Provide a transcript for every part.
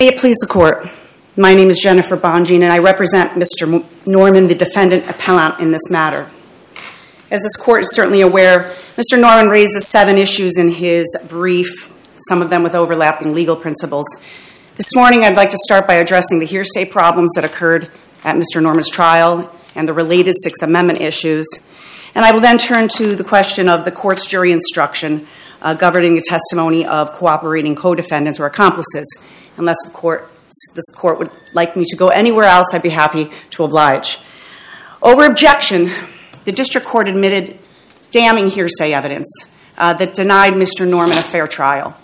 May it please the court. My name is Jennifer Bonjean, and I represent Mr. Norman, the defendant appellant in this matter. As this court is certainly aware, Mr. Norman raises seven issues in his brief, some of them with overlapping legal principles. This morning, I'd like to start by addressing the hearsay problems that occurred at Mr. Norman's trial and the related Sixth Amendment issues. And I will then turn to the question of the court's jury instruction uh, governing the testimony of cooperating co defendants or accomplices unless the court, this court would like me to go anywhere else, I'd be happy to oblige. Over objection, the district court admitted damning hearsay evidence uh, that denied Mr. Norman a fair trial.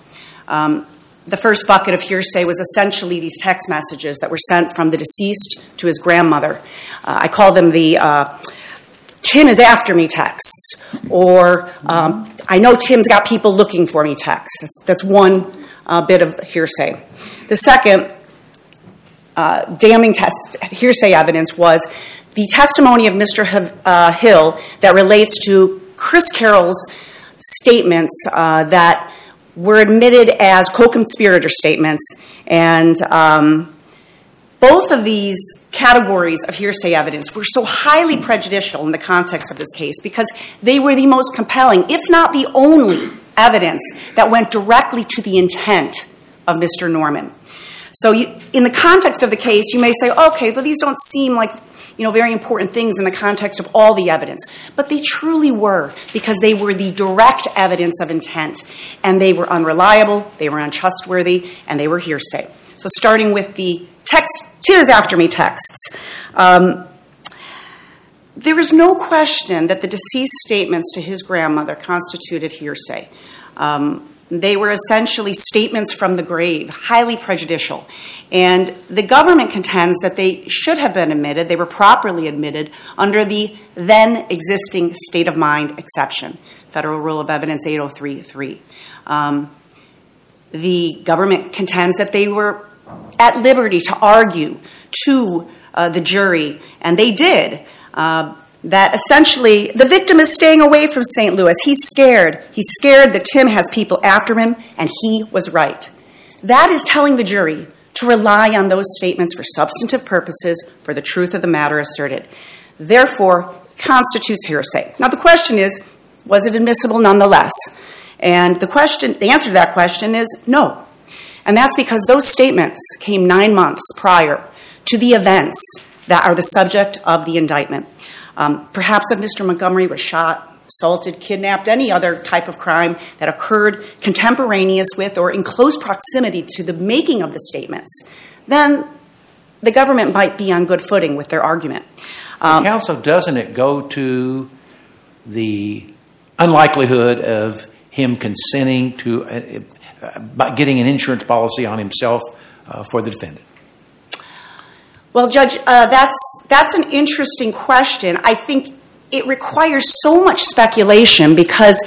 Um, the first bucket of hearsay was essentially these text messages that were sent from the deceased to his grandmother. Uh, I call them the uh, Tim is after me texts, or um, I know Tim's got people looking for me texts. That's, that's one uh, bit of hearsay. The second uh, damning test, hearsay evidence was the testimony of Mr. Uh, Hill that relates to Chris Carroll's statements uh, that were admitted as co conspirator statements. And um, both of these categories of hearsay evidence were so highly prejudicial in the context of this case because they were the most compelling, if not the only, evidence that went directly to the intent of Mr. Norman. So, you, in the context of the case, you may say, okay, but these don't seem like you know, very important things in the context of all the evidence. But they truly were because they were the direct evidence of intent. And they were unreliable, they were untrustworthy, and they were hearsay. So, starting with the text, tears after me texts. Um, there is no question that the deceased statements to his grandmother constituted hearsay. Um, they were essentially statements from the grave, highly prejudicial. And the government contends that they should have been admitted, they were properly admitted under the then existing state of mind exception, Federal Rule of Evidence 8033. Um, the government contends that they were at liberty to argue to uh, the jury, and they did. Uh, that essentially the victim is staying away from St. Louis. He's scared. He's scared that Tim has people after him, and he was right. That is telling the jury to rely on those statements for substantive purposes for the truth of the matter asserted. Therefore, constitutes hearsay. Now, the question is was it admissible nonetheless? And the question, the answer to that question is no. And that's because those statements came nine months prior to the events that are the subject of the indictment. Um, perhaps if Mr. Montgomery was shot, assaulted, kidnapped, any other type of crime that occurred contemporaneous with or in close proximity to the making of the statements, then the government might be on good footing with their argument. Um, Counsel, doesn't it go to the unlikelihood of him consenting to uh, uh, getting an insurance policy on himself uh, for the defendant? Well, Judge, uh, that's, that's an interesting question. I think it requires so much speculation because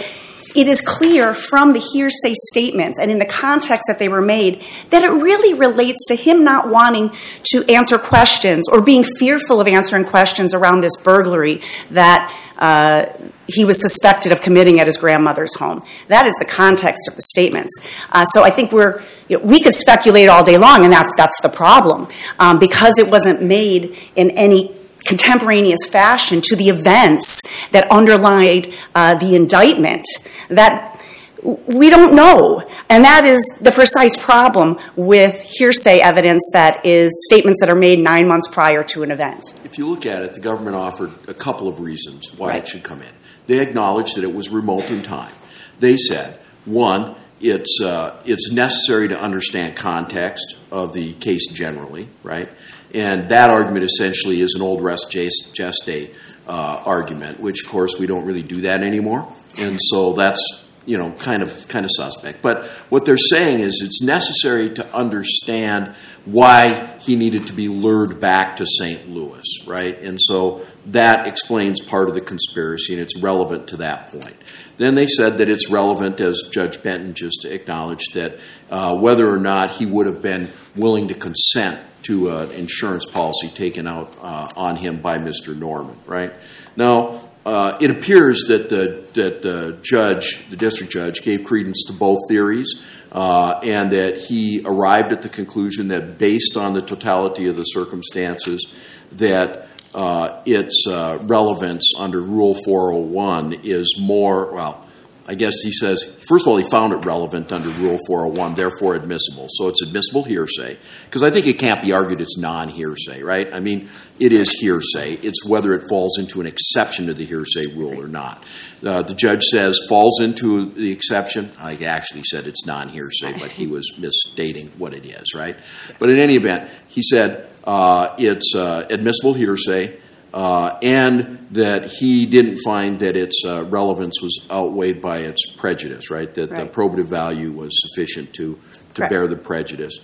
it is clear from the hearsay statements and in the context that they were made that it really relates to him not wanting to answer questions or being fearful of answering questions around this burglary that uh, he was suspected of committing at his grandmother's home. That is the context of the statements. Uh, so I think we're you know, we could speculate all day long, and that's that's the problem um, because it wasn't made in any contemporaneous fashion to the events that underlied uh, the indictment. That we don't know. And that is the precise problem with hearsay evidence that is statements that are made nine months prior to an event. If you look at it, the government offered a couple of reasons why right. it should come in. They acknowledged that it was remote in time. They said, one, it's, uh, it's necessary to understand context of the case generally, right? And that argument essentially is an old res gestae uh, argument, which of course we don't really do that anymore. And so that's you know kind of kind of suspect. But what they're saying is it's necessary to understand why he needed to be lured back to St. Louis, right? And so that explains part of the conspiracy, and it's relevant to that point. Then they said that it's relevant, as Judge Benton just acknowledged, that uh, whether or not he would have been willing to consent to an insurance policy taken out uh, on him by Mr. Norman, right? Now, uh, it appears that the that the judge, the district judge, gave credence to both theories, uh, and that he arrived at the conclusion that, based on the totality of the circumstances, that uh, its uh, relevance under Rule 401 is more well I guess he says, first of all, he found it relevant under Rule 401, therefore admissible. So it's admissible hearsay. Because I think it can't be argued it's non hearsay, right? I mean, it is hearsay. It's whether it falls into an exception to the hearsay rule or not. Uh, the judge says falls into the exception. I actually said it's non hearsay, but he was misstating what it is, right? But in any event, he said uh, it's uh, admissible hearsay uh, and that he didn't find that its uh, relevance was outweighed by its prejudice, right? That right. the probative value was sufficient to, to Correct. bear the prejudice.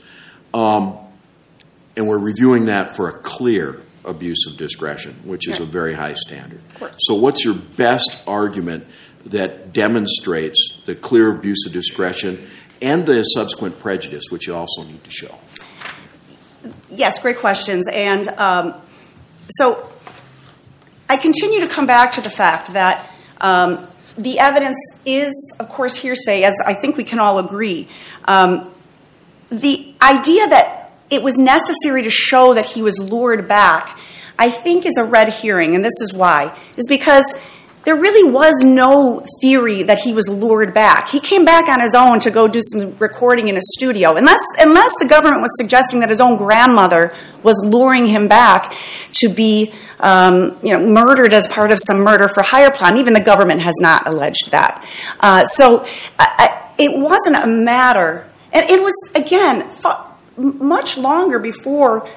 Um, and we're reviewing that for a clear abuse of discretion, which is a very high standard. So, what's your best argument that demonstrates the clear abuse of discretion and the subsequent prejudice, which you also need to show? Yes, great questions. And um, so I continue to come back to the fact that um, the evidence is, of course, hearsay, as I think we can all agree. Um, the idea that it was necessary to show that he was lured back, I think, is a red herring, and this is why. Is because there really was no theory that he was lured back. He came back on his own to go do some recording in a studio, unless unless the government was suggesting that his own grandmother was luring him back to be, um, you know, murdered as part of some murder for hire plan. Even the government has not alleged that. Uh, so I, I, it wasn't a matter, and it was again much longer before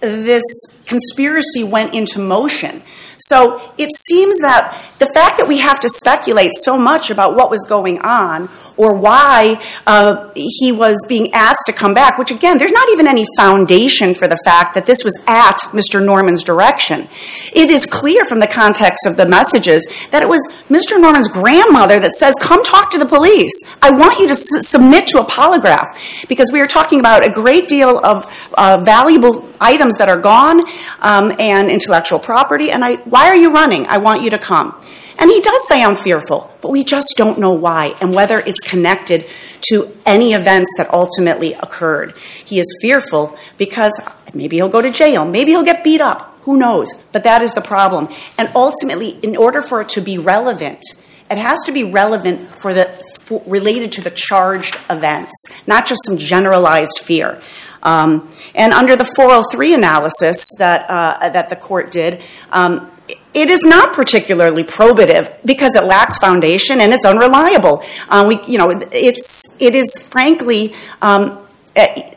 this conspiracy went into motion. So it seems that the fact that we have to speculate so much about what was going on or why uh, he was being asked to come back, which again, there's not even any foundation for the fact that this was at Mr. Norman's direction. It is clear from the context of the messages that it was Mr. Norman's grandmother that says, Come talk to the police. I want you to submit to a polygraph because we are talking about a great deal of uh, valuable items that are gone um, and intellectual property. And I, why are you running? I want you to come. And he does say, I'm fearful, but we just don't know why and whether it's connected to any events that ultimately occurred. He is fearful because maybe he'll go to jail, maybe he'll get beat up, who knows? But that is the problem. And ultimately, in order for it to be relevant, it has to be relevant for the for, related to the charged events, not just some generalized fear. Um, and under the 403 analysis that uh, that the court did, um, it is not particularly probative because it lacks foundation and it's unreliable. We, you know, it's it is frankly. Um,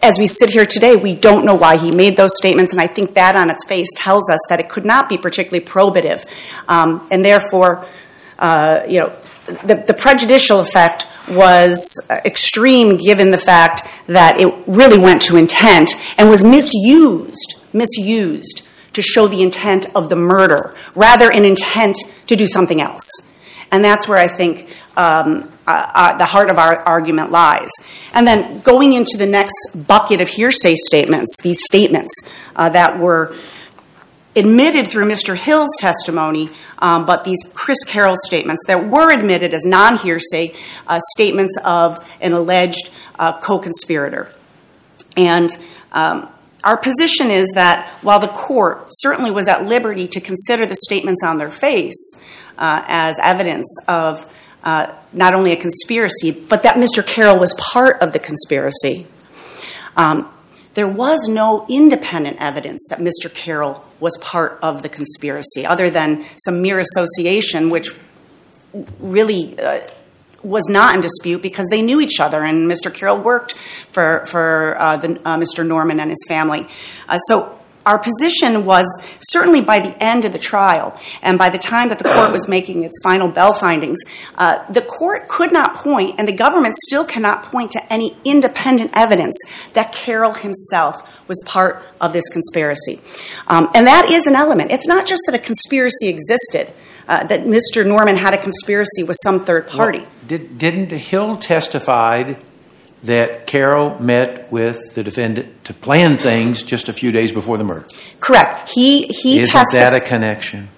as we sit here today, we don't know why he made those statements, and I think that on its face tells us that it could not be particularly probative, and therefore, uh, you know, the, the prejudicial effect was extreme given the fact that it really went to intent and was misused, misused to show the intent of the murder rather an intent to do something else. And that's where I think um, uh, uh, the heart of our argument lies. And then going into the next bucket of hearsay statements, these statements uh, that were admitted through Mr. Hill's testimony, um, but these Chris Carroll statements that were admitted as non hearsay uh, statements of an alleged uh, co conspirator. And um, our position is that while the court certainly was at liberty to consider the statements on their face uh, as evidence of uh, not only a conspiracy, but that Mr. Carroll was part of the conspiracy, um, there was no independent evidence that Mr. Carroll was part of the conspiracy, other than some mere association, which really uh, was not in dispute because they knew each other, and Mr. Carroll worked for for uh, the, uh, Mr. Norman and his family. Uh, so. Our position was certainly by the end of the trial, and by the time that the court was making its final Bell findings, uh, the court could not point, and the government still cannot point to any independent evidence that Carroll himself was part of this conspiracy. Um, and that is an element. It's not just that a conspiracy existed, uh, that Mr. Norman had a conspiracy with some third party. Well, did, didn't Hill testified that Carroll met with the defendant to plan things just a few days before the murder? Correct. He he Isn't testified. that a connection?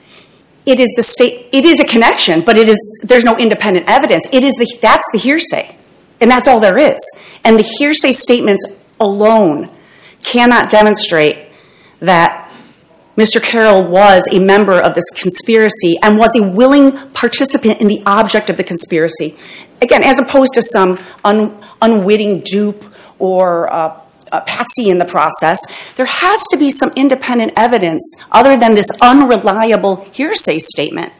it is the state it is a connection but it is there's no independent evidence it is the that's the hearsay and that's all there is and the hearsay statements alone cannot demonstrate that Mr. Carroll was a member of this conspiracy and was a willing participant in the object of the conspiracy. Again, as opposed to some un, unwitting dupe or uh, patsy in the process, there has to be some independent evidence other than this unreliable hearsay statement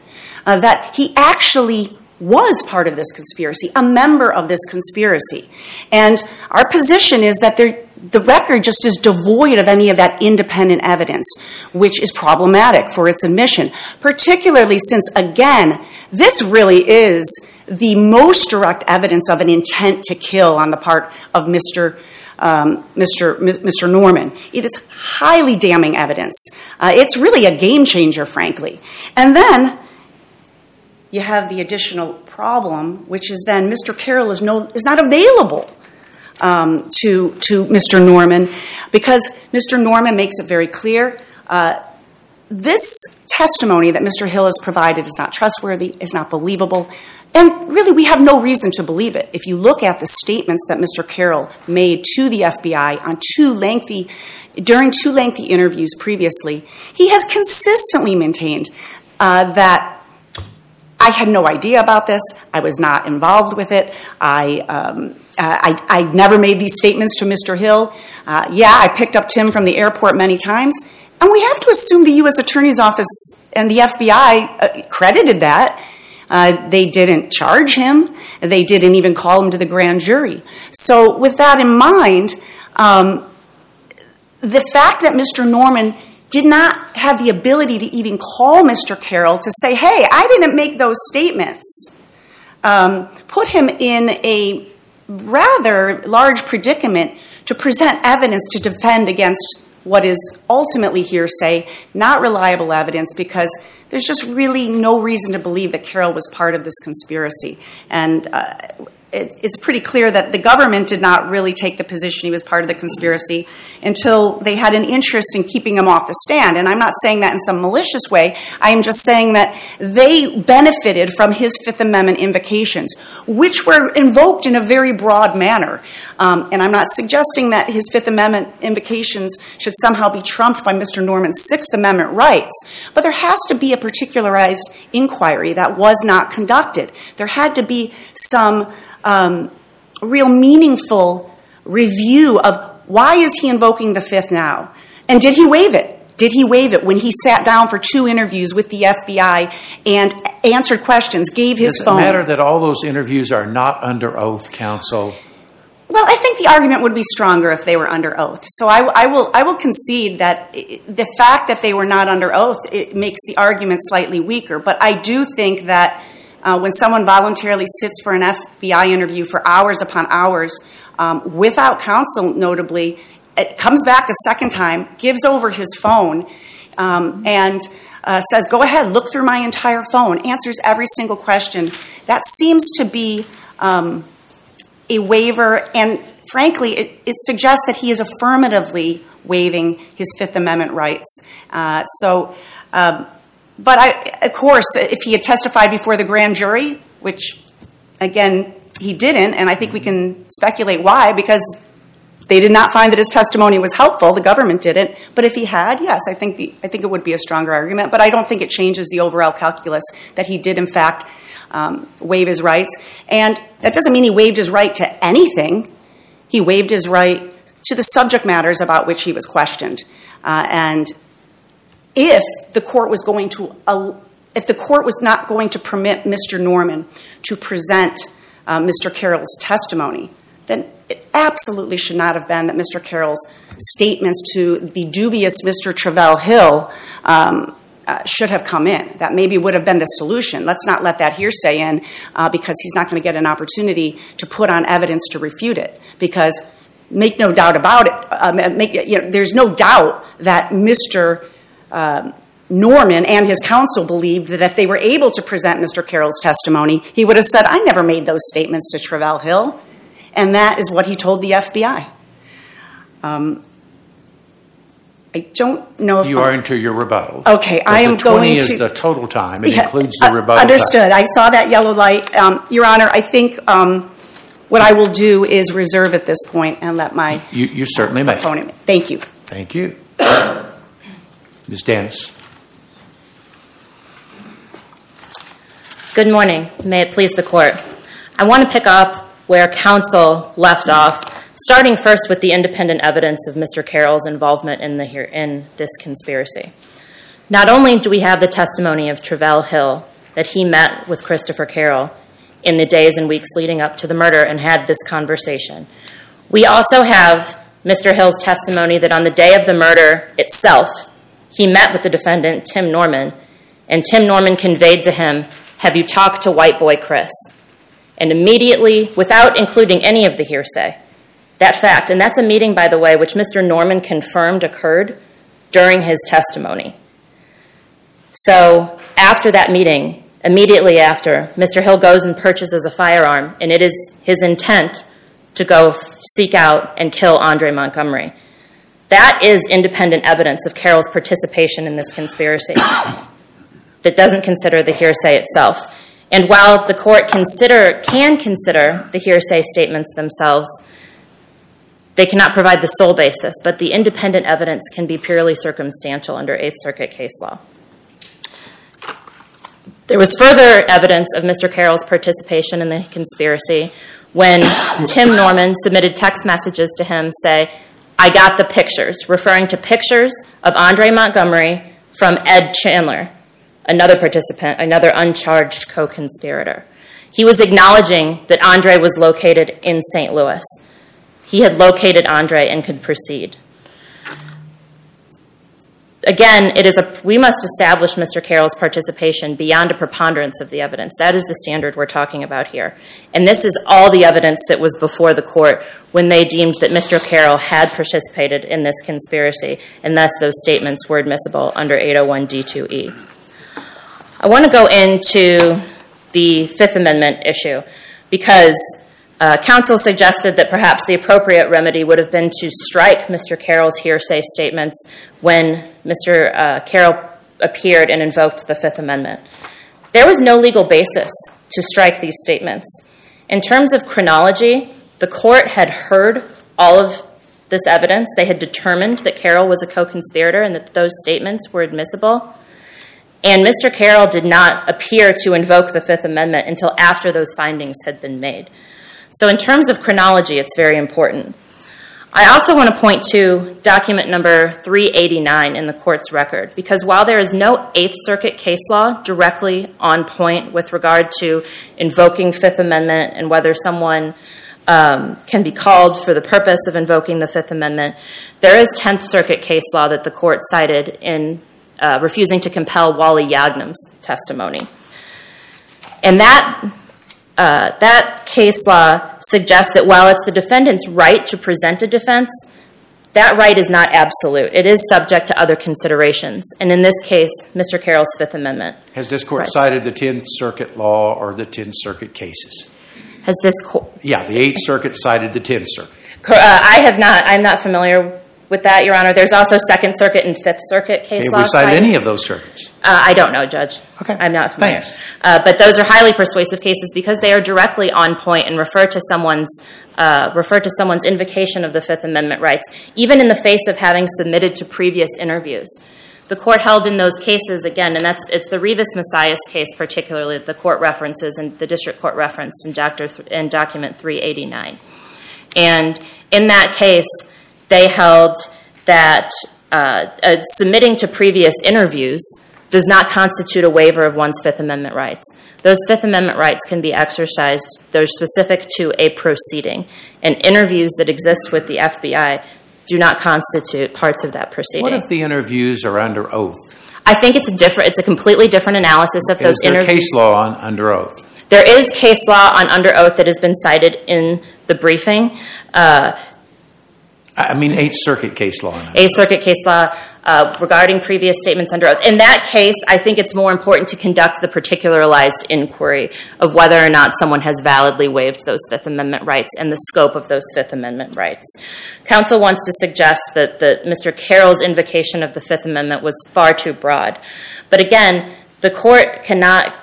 uh, that he actually was part of this conspiracy, a member of this conspiracy. And our position is that there, the record just is devoid of any of that independent evidence, which is problematic for its admission, particularly since, again, this really is the most direct evidence of an intent to kill on the part of Mr. Um, Mr. Mr. Norman. It is highly damning evidence. Uh, it's really a game changer, frankly. And then you have the additional problem, which is then Mr. Carroll is, no, is not available to, to Mr. Norman because Mr. Norman makes it very clear uh, this testimony that Mr. Hill has provided is not trustworthy, is not believable, and really we have no reason to believe it. If you look at the statements that Mr. Carroll made to the FBI on two lengthy, during two lengthy interviews previously, he has consistently maintained uh, that I had no idea about this. I was not involved with it. I, um, uh, I, I, never made these statements to Mr. Hill. Uh, yeah, I picked up Tim from the airport many times. And we have to assume the U.S. Attorney's Office and the FBI uh, credited that. Uh, they didn't charge him. They didn't even call him to the grand jury. So, with that in mind, um, the fact that Mr. Norman did not have the ability to even call Mr. Carroll to say, hey, I didn't make those statements, um, put him in a rather large predicament to present evidence to defend against what is ultimately hearsay, not reliable evidence, because there's just really no reason to believe that Carroll was part of this conspiracy. And uh, it, it's pretty clear that the government did not really take the position he was part of the conspiracy until they had an interest in keeping him off the stand. And I'm not saying that in some malicious way. I am just saying that they benefited from his Fifth Amendment invocations, which were invoked in a very broad manner. Um, and I'm not suggesting that his Fifth Amendment invocations should somehow be trumped by Mr. Norman's Sixth Amendment rights. But there has to be a particularized inquiry that was not conducted. There had to be some Um, real meaningful review of why is he invoking the fifth now? And did he waive it? Did he waive it when he sat down for two interviews with the FBI and answered questions, gave his phone? Does it matter that all those interviews are not under oath, counsel? Well, I think the argument would be stronger if they were under oath. So I, I will, I will concede that the fact that they were not under oath it makes the argument slightly weaker. But I do think that uh, when someone voluntarily sits for an FBI interview for hours upon hours um, without counsel, notably, it comes back a second time, gives over his phone, um, and uh, says, Go ahead, look through my entire phone, answers every single question. That seems to be um, a waiver, and frankly, it, it, suggests that he is affirmatively waiving his Fifth Amendment rights. Uh, so, um, but I, of course, if he had testified before the grand jury, which again he didn't, and I think we can speculate why, because they did not find that his testimony was helpful. The government didn't. But if he had, yes, I think the, I think it would be a stronger argument. But I don't think it changes the overall calculus that he did in fact um, waive his rights. And that doesn't mean he waived his right to anything. He waived his right to the subject matters about which he was questioned. Uh, and if the court was going to, if the court was not going to permit Mr. Norman to present uh, Mr. Carroll's testimony, then it absolutely should not have been that Mr. Carroll's statements to the dubious Mr. Travell Hill um, uh, should have come in. That maybe would have been the solution. Let's not let that hearsay in uh, because he's not going to get an opportunity to put on evidence to refute it. Because make no doubt about it, there's no doubt that Mr Norman and his counsel believed that if they were able to present Mr. Carroll's testimony, he would have said, I never made those statements to Travell Hill. And that is what he told the FBI. Um, I don't know if You are into your rebuttal. Okay, I am The 20 going is to- the total time. It includes the uh, rebuttal time. Understood. I saw that yellow light. Um, Your Honor, I think um, what I will do is reserve at this point and let my You you certainly may. opponent. Thank you. Thank you. Ms. Dennis. Good morning. May it please the court. I want to pick up where counsel left off, starting first with the independent evidence of Mr. Carroll's involvement in, the, in this conspiracy. Not only do we have the testimony of Travell Hill that he met with Christopher Carroll in the days and weeks leading up to the murder and had this conversation, we also have Mr. Hill's testimony that on the day of the murder itself, he met with the defendant, Tim Norman, and Tim Norman conveyed to him, Have you talked to white boy Chris? And immediately, without including any of the hearsay, that fact, and that's a meeting, by the way, which Mr. Norman confirmed occurred during his testimony. So, after that meeting, immediately after, Mr. Hill goes and purchases a firearm, and it is his intent to go seek out and kill Andre Montgomery. That is independent evidence of Carroll's participation in this conspiracy that doesn't consider the hearsay itself. And while the court can consider the hearsay statements themselves, they cannot provide the sole basis, but the independent evidence can be purely circumstantial under Eighth Circuit case law. There was further evidence of Mr. Carroll's participation in the conspiracy when Tim Norman submitted text messages to him say, I got the pictures, referring to pictures of Andre Montgomery from Ed Chandler, another participant, another uncharged co conspirator. He was acknowledging that Andre was located in St. Louis. He had located Andre and could proceed. Again, it is a, we must establish Mr. Carroll's participation beyond a preponderance of the evidence. That is the standard we're talking about here. And this is all the evidence that was before the court when they deemed that Mr. Carroll had participated in this conspiracy, and thus those statements were admissible under 801D2E. I want to go into the Fifth Amendment issue because counsel suggested that perhaps the appropriate remedy would have been to strike Mr. Carroll's hearsay statements when Mr. Uh, Carroll appeared and invoked the Fifth Amendment. There was no legal basis to strike these statements. In terms of chronology, the court had heard all of this evidence. They had determined that Carroll was a co conspirator and that those statements were admissible. And Mr. Carroll did not appear to invoke the Fifth Amendment until after those findings had been made. So, in terms of chronology, it's very important. I also want to point to document number 389 in the court's record, because while there is no Eighth Circuit case law directly on point with regard to invoking Fifth Amendment and whether someone um, can be called for the purpose of invoking the Fifth Amendment, there is Tenth Circuit case law that the court cited in uh, refusing to compel Wally Yaghnam's testimony. And that that case law suggests that while it's the defendant's right to present a defense, that right is not absolute. It is subject to other considerations. And in this case, Mr. Carroll's Fifth Amendment. Has this court cited the Tenth Circuit law or the Tenth Circuit cases? Has this court? Yeah, the Eighth Circuit cited the Tenth Circuit. uh, I have not. I'm not familiar with that, Your Honor. There's also Second Circuit and Fifth Circuit case Have law. we cited any of those circuits? Uh, I don't know, Judge. Okay. I'm not familiar. Thanks. Uh, but those are highly persuasive cases because they are directly on point and refer to someone's uh, refer to someone's invocation of the Fifth Amendment rights, even in the face of having submitted to previous interviews. The court held in those cases again, and that's it's the Rivas Macias case particularly that the court references and the district court referenced in, doctor in document 389. And in that case, they held that uh, uh, submitting to previous interviews does not constitute a waiver of one's Fifth Amendment rights. Those Fifth Amendment rights can be exercised, they're specific to a proceeding. And interviews that exist with the FBI do not constitute parts of that proceeding. What if the interviews are under oath? I think it's a different, it's a completely different analysis of those interviews. Is there case law on under oath? There is case law on under oath that has been cited in the briefing. Uh, I mean, Eighth Circuit case law. Eighth Circuit case law uh, regarding previous statements under oath. In that case, I think it's more important to conduct the particularized inquiry of whether or not someone has validly waived those Fifth Amendment rights and the scope of those Fifth Amendment rights. Counsel wants to suggest that, that Mr. Carroll's invocation of the Fifth Amendment was far too broad. But again, the court cannot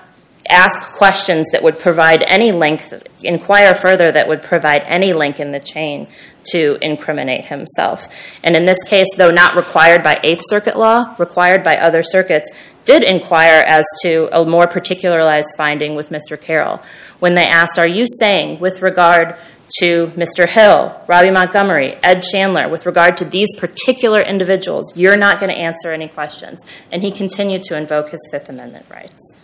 ask questions that would provide any link, inquire further that would provide any link in the chain to incriminate himself. And in this case, though not required by Eighth Circuit law, required by other circuits, did inquire as to a more particularized finding with Mr. Carroll when they asked, Are you saying, with regard to Mr. Hill, Robbie Montgomery, Ed Chandler, with regard to these particular individuals, you're not going to answer any questions? And he continued to invoke his Fifth Amendment rights.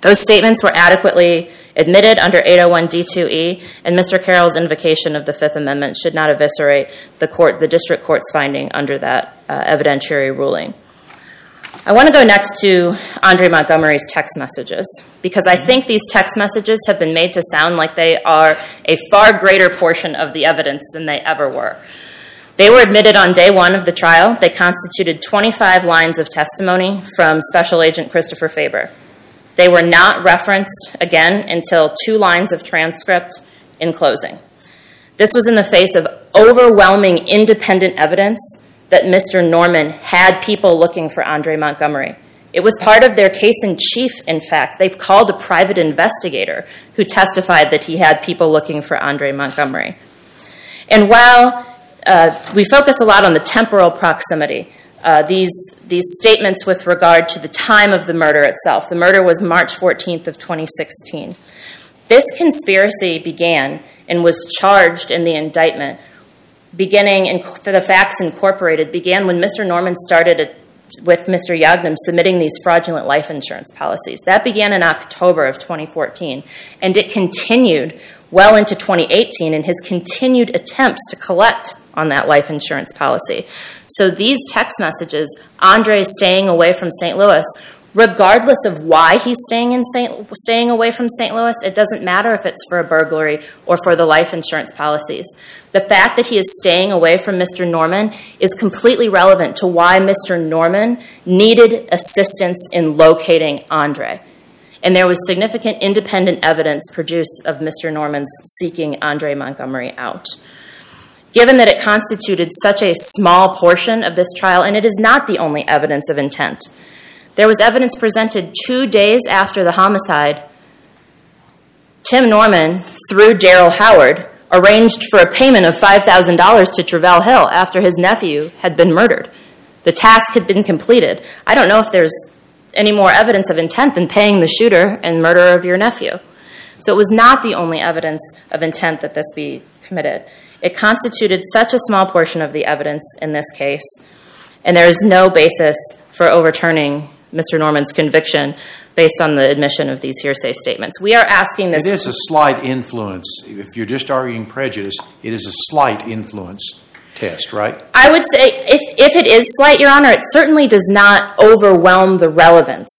Those statements were adequately admitted under 801 D2E, and Mr. Carroll's invocation of the Fifth Amendment should not eviscerate the court, the district court's finding under that uh, evidentiary ruling. I want to go next to Andre Montgomery's text messages because I think these text messages have been made to sound like they are a far greater portion of the evidence than they ever were. They were admitted on day one of the trial. They constituted 25 lines of testimony from Special Agent Christopher Faber. They were not referenced again until two lines of transcript in closing. This was in the face of overwhelming independent evidence that Mr. Norman had people looking for Andre Montgomery. It was part of their case in chief, in fact. They called a private investigator who testified that he had people looking for Andre Montgomery. And while uh, we focus a lot on the temporal proximity, uh, these, these statements with regard to the time of the murder itself. The murder was March 14th of 2016. This conspiracy began and was charged in the indictment beginning in the facts incorporated began when Mr. Norman started with Mr. Yaghnam submitting these fraudulent life insurance policies. That began in October of 2014, and it continued well into 2018 in his continued attempts to collect on that life insurance policy. So these text messages, Andre is staying away from St. Louis, regardless of why he's staying in St. staying away from St. Louis, it doesn't matter if it's for a burglary or for the life insurance policies. The fact that he is staying away from Mr. Norman is completely relevant to why Mr. Norman needed assistance in locating Andre. And there was significant independent evidence produced of Mr. Norman's seeking Andre Montgomery out given that it constituted such a small portion of this trial, and it is not the only evidence of intent. There was evidence presented two days after the homicide. Tim Norman, through Daryl Howard, arranged for a payment of $5,000 to Travell Hill after his nephew had been murdered. The task had been completed. I don't know if there's any more evidence of intent than paying the shooter and murder of your nephew. So it was not the only evidence of intent that this be committed. It constituted such a small portion of the evidence in this case, and there is no basis for overturning Mr. Norman's conviction based on the admission of these hearsay statements. We are asking this. It is a slight influence. If you're just arguing prejudice, it is a slight influence test, right? I would say if, if it is slight, Your Honor, it certainly does not overwhelm the relevance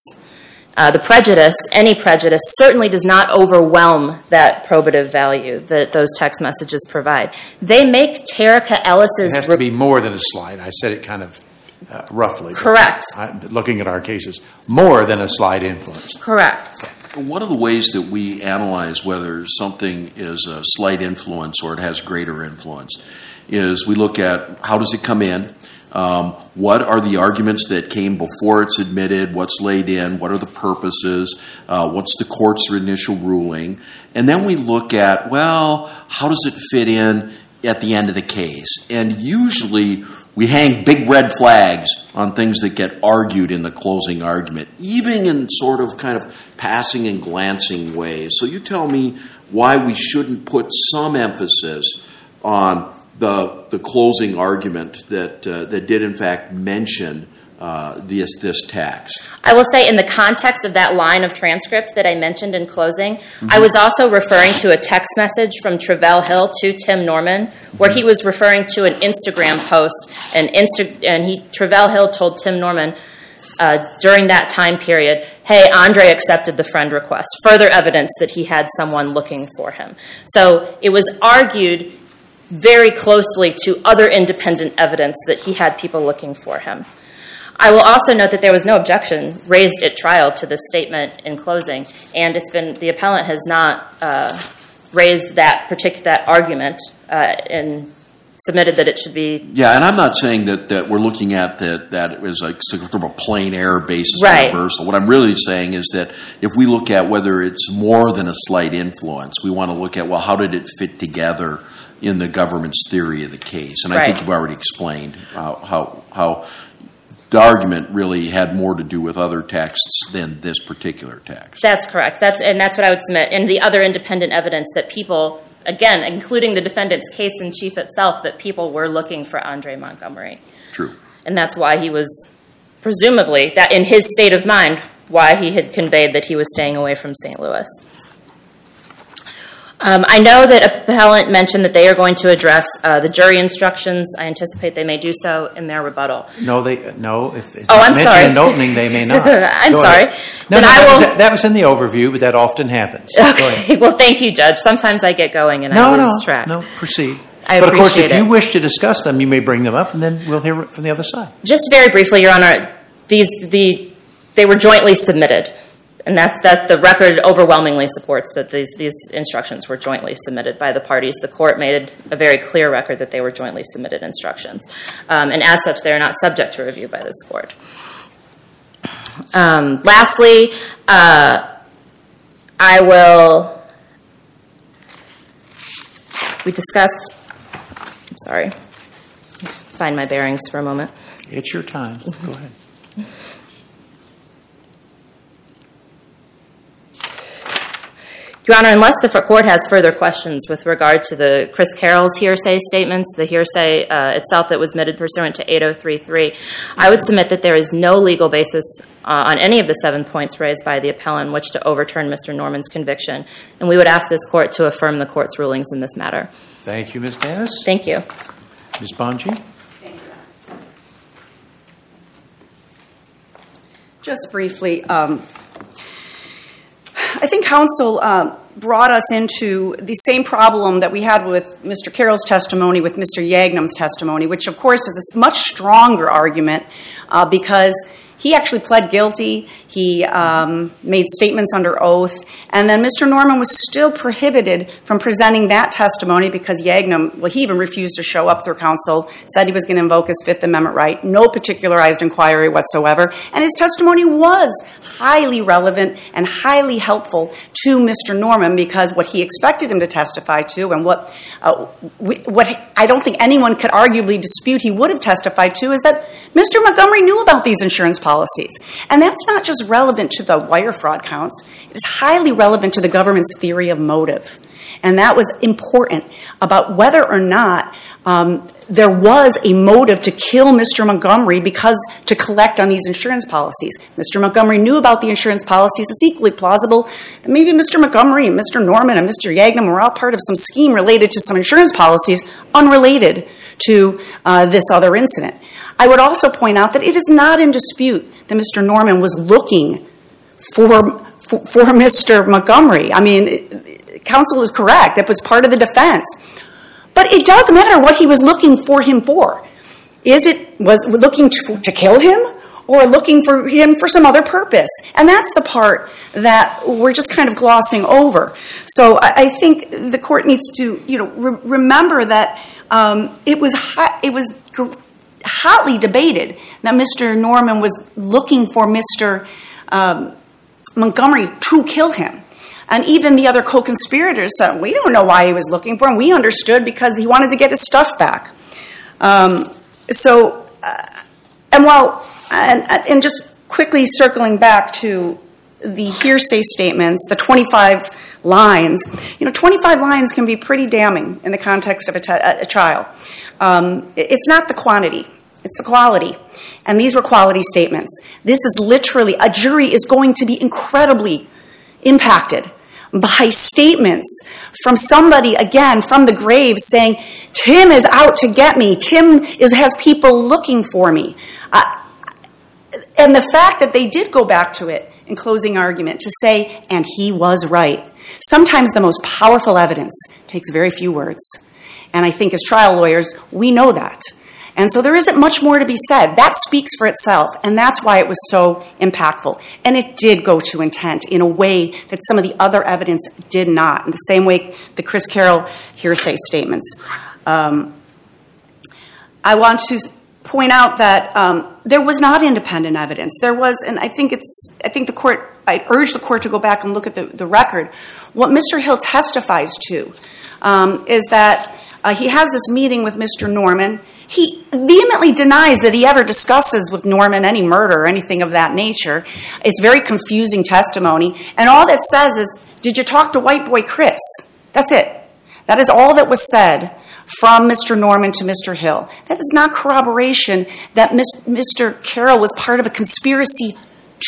the prejudice, any prejudice, certainly does not overwhelm that probative value that those text messages provide. They make Terica Ellis's. It has to be more than a slight. I said it kind of uh, roughly. Correct. I, looking at our cases, more than a slight influence. Correct. One of the ways that we analyze whether something is a slight influence or it has greater influence is we look at how does it come in, um, what are the arguments that came before it's admitted? What's laid in? What are the purposes? Uh, what's the court's initial ruling? And then we look at, well, how does it fit in at the end of the case? And usually we hang big red flags on things that get argued in the closing argument, even in sort of kind of passing and glancing ways. So you tell me why we shouldn't put some emphasis on the, the closing argument that, uh, that did, in fact, mention uh, this, this text. I will say, in the context of that line of transcript that I mentioned in closing, mm-hmm. I was also referring to a text message from Travell Hill to Tim Norman, where mm-hmm. he was referring to an Instagram post, and Insta- and he Travell Hill told Tim Norman. Uh, during that time period, hey, Andre accepted the friend request. Further evidence that he had someone looking for him. So it was argued very closely to other independent evidence that he had people looking for him. I will also note that there was no objection raised at trial to this statement in closing, and it's been the appellant has not uh, raised that particular that argument uh, and submitted that it should be Yeah, and I'm not saying that, that we're looking at that that it was like sort of a plain error basis Right. reversal. What I'm really saying is that if we look at whether it's more than a slight influence, we want to look at well, how did it fit together in the government's theory of the case? And I think you've already explained how how, how the argument really had more to do with other texts than this particular text. That's correct. That's and that's what I would submit. And the other independent evidence that people, again, including the defendant's case in chief itself, that people were looking for Andre Montgomery, True. and that's why he was presumably that in his state of mind why he had conveyed that he was staying away from St. Louis. Um, I know that appellant mentioned that they are going to address uh, the jury instructions. I anticipate they may do so in their rebuttal. No, they no. If it's Oh, not I'm mentioned sorry. in opening, they may not. I'm sorry. No, no, that, was, in the overview, but that often happens. Okay. Well, thank you, Judge. Sometimes I get going and I lose track. no. no, no. Proceed. I appreciate it. but of course, if you wish to discuss them, you may bring them up, and then we'll hear from the other side. Just very briefly, Your Honor, these the they were jointly submitted, and that's that the record overwhelmingly supports that these these instructions were jointly submitted by the parties. The court made a very clear record that they were jointly submitted instructions, um, and as such, they are not subject to review by this court. Um, lastly, uh, I will. We discussed. I'm sorry. Find my bearings for a moment. It's your time. Go ahead. Your Honor, unless the court has further questions with regard to the Chris Carroll's hearsay statements, the hearsay uh, itself that was admitted pursuant to 8033, I would submit that there is no legal basis uh, on any of the seven points raised by the appellant in which to overturn Mr. Norman's conviction, and we would ask this court to affirm the court's rulings in this matter. Thank you, Ms. Dennis. Thank you. Ms. Bonjean. Just briefly, um, I think counsel um, brought us into the same problem that we had with Mr. Carroll's testimony, with Mr. Yaghnam's testimony, which of course is a much stronger argument uh, because he actually pled guilty. He um, made statements under oath. And then Mr. Norman was still prohibited from presenting that testimony because Yaghnam, well, he even refused to show up through counsel, said he was going to invoke his Fifth Amendment right, no particularized inquiry whatsoever. And his testimony was highly relevant and highly helpful to Mr. Norman because what he expected him to testify to and what, uh, we, what I don't think anyone could arguably dispute he would have testified to is that Mr. Montgomery knew about these insurance policies. And that's not just relevant to the wire fraud counts, it's highly relevant to the government's theory of motive. And that was important about whether or not um, there was a motive to kill Mr. Montgomery because to collect on these insurance policies. Mr. Montgomery knew about the insurance policies. It's equally plausible that maybe Mr. Montgomery and Mr. Norman and Mr. Yaghnam were all part of some scheme related to some insurance policies unrelated to uh, this other incident. I would also point out that it is not in dispute that Mr. Norman was looking for, for, for Mr. Montgomery. I mean, counsel is correct. It was part of the defense. But it does matter what he was looking for him for. Is it was looking to, to kill him or looking for him for some other purpose? And that's the part that we're just kind of glossing over. So I, think the court needs to, you know, re- remember that it was hot, it was hotly debated that Mr. Norman was looking for Mr. Um, Montgomery to kill him. And even the other co conspirators said, We don't know why he was looking for him. We understood because he wanted to get his stuff back. Um, so, uh, and while, and, and just quickly circling back to the hearsay statements, the 25 lines, you know, 25 lines can be pretty damning in the context of a, t- a trial. Um, it's not the quantity, it's the quality. And these were quality statements. This is literally, a jury is going to be incredibly impacted by statements from somebody, again, from the grave saying, Tim is out to get me. Tim is, has people looking for me. Uh, and the fact that they did go back to it in closing argument to say, and he was right. Sometimes the most powerful evidence takes very few words. And I think as trial lawyers, we know that. And so there isn't much more to be said. That speaks for itself, and that's why it was so impactful. And it did go to intent in a way that some of the other evidence did not, in the same way the Chris Carroll hearsay statements. Um, I want to point out that um, there was not independent evidence. There was, and I think it's, I think the court, I urge the court to go back and look at the, record. What Mr. Hill testifies to um, is that uh, he has this meeting with Mr. Norman. He vehemently denies that he ever discusses with Norman any murder or anything of that nature. It's very confusing testimony. And all that says is, Did you talk to white boy Chris? That's it. That is all that was said from Mr. Norman to Mr. Hill. That is not corroboration that Mr. Carroll was part of a conspiracy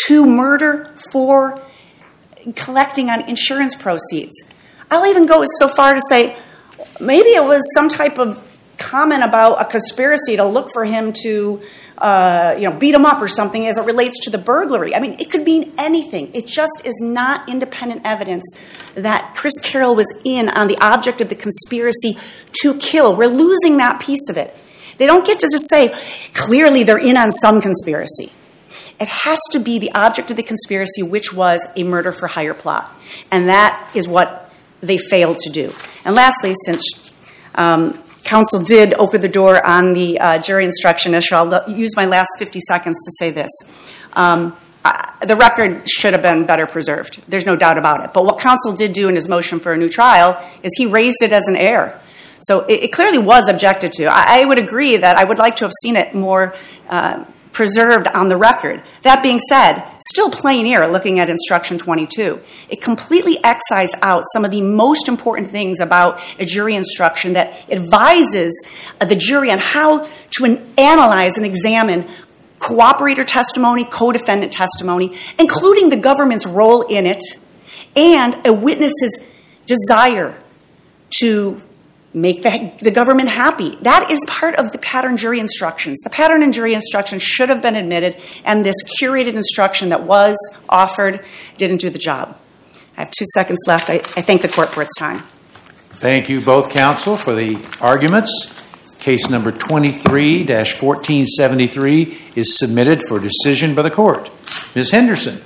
to murder for collecting on insurance proceeds. I'll even go so far to say maybe it was some type of comment about a conspiracy to look for him to uh, you know, beat him up or something as it relates to the burglary. I mean, it could mean anything. It just is not independent evidence that Chris Carroll was in on the object of the conspiracy to kill. We're losing that piece of it. They don't get to just say, clearly they're in on some conspiracy. It has to be the object of the conspiracy, which was a murder for hire plot. And that is what they failed to do. And lastly, since um, counsel did open the door on the uh, jury instruction issue. I'll use my last 50 seconds to say this. Um, the record should have been better preserved. There's no doubt about it. But what counsel did do in his motion for a new trial is he raised it as an error. So it, it clearly was objected to. I, I, would agree that I would like to have seen it more uh, preserved on the record. That being said, still plain error looking at instruction 22. It completely excised out some of the most important things about a jury instruction that advises uh, the jury on how to analyze and examine cooperator testimony, co-defendant testimony, including the government's role in it, and a witness's desire to make the, the government happy. That is part of the pattern jury instructions. The pattern and jury instructions should have been admitted, and this curated instruction that was offered didn't do the job. I have two seconds left. I, I thank the court for its time. Thank you, both counsel, for the arguments. Case number 23 1473 is submitted for decision by the court. Ms. Henderson.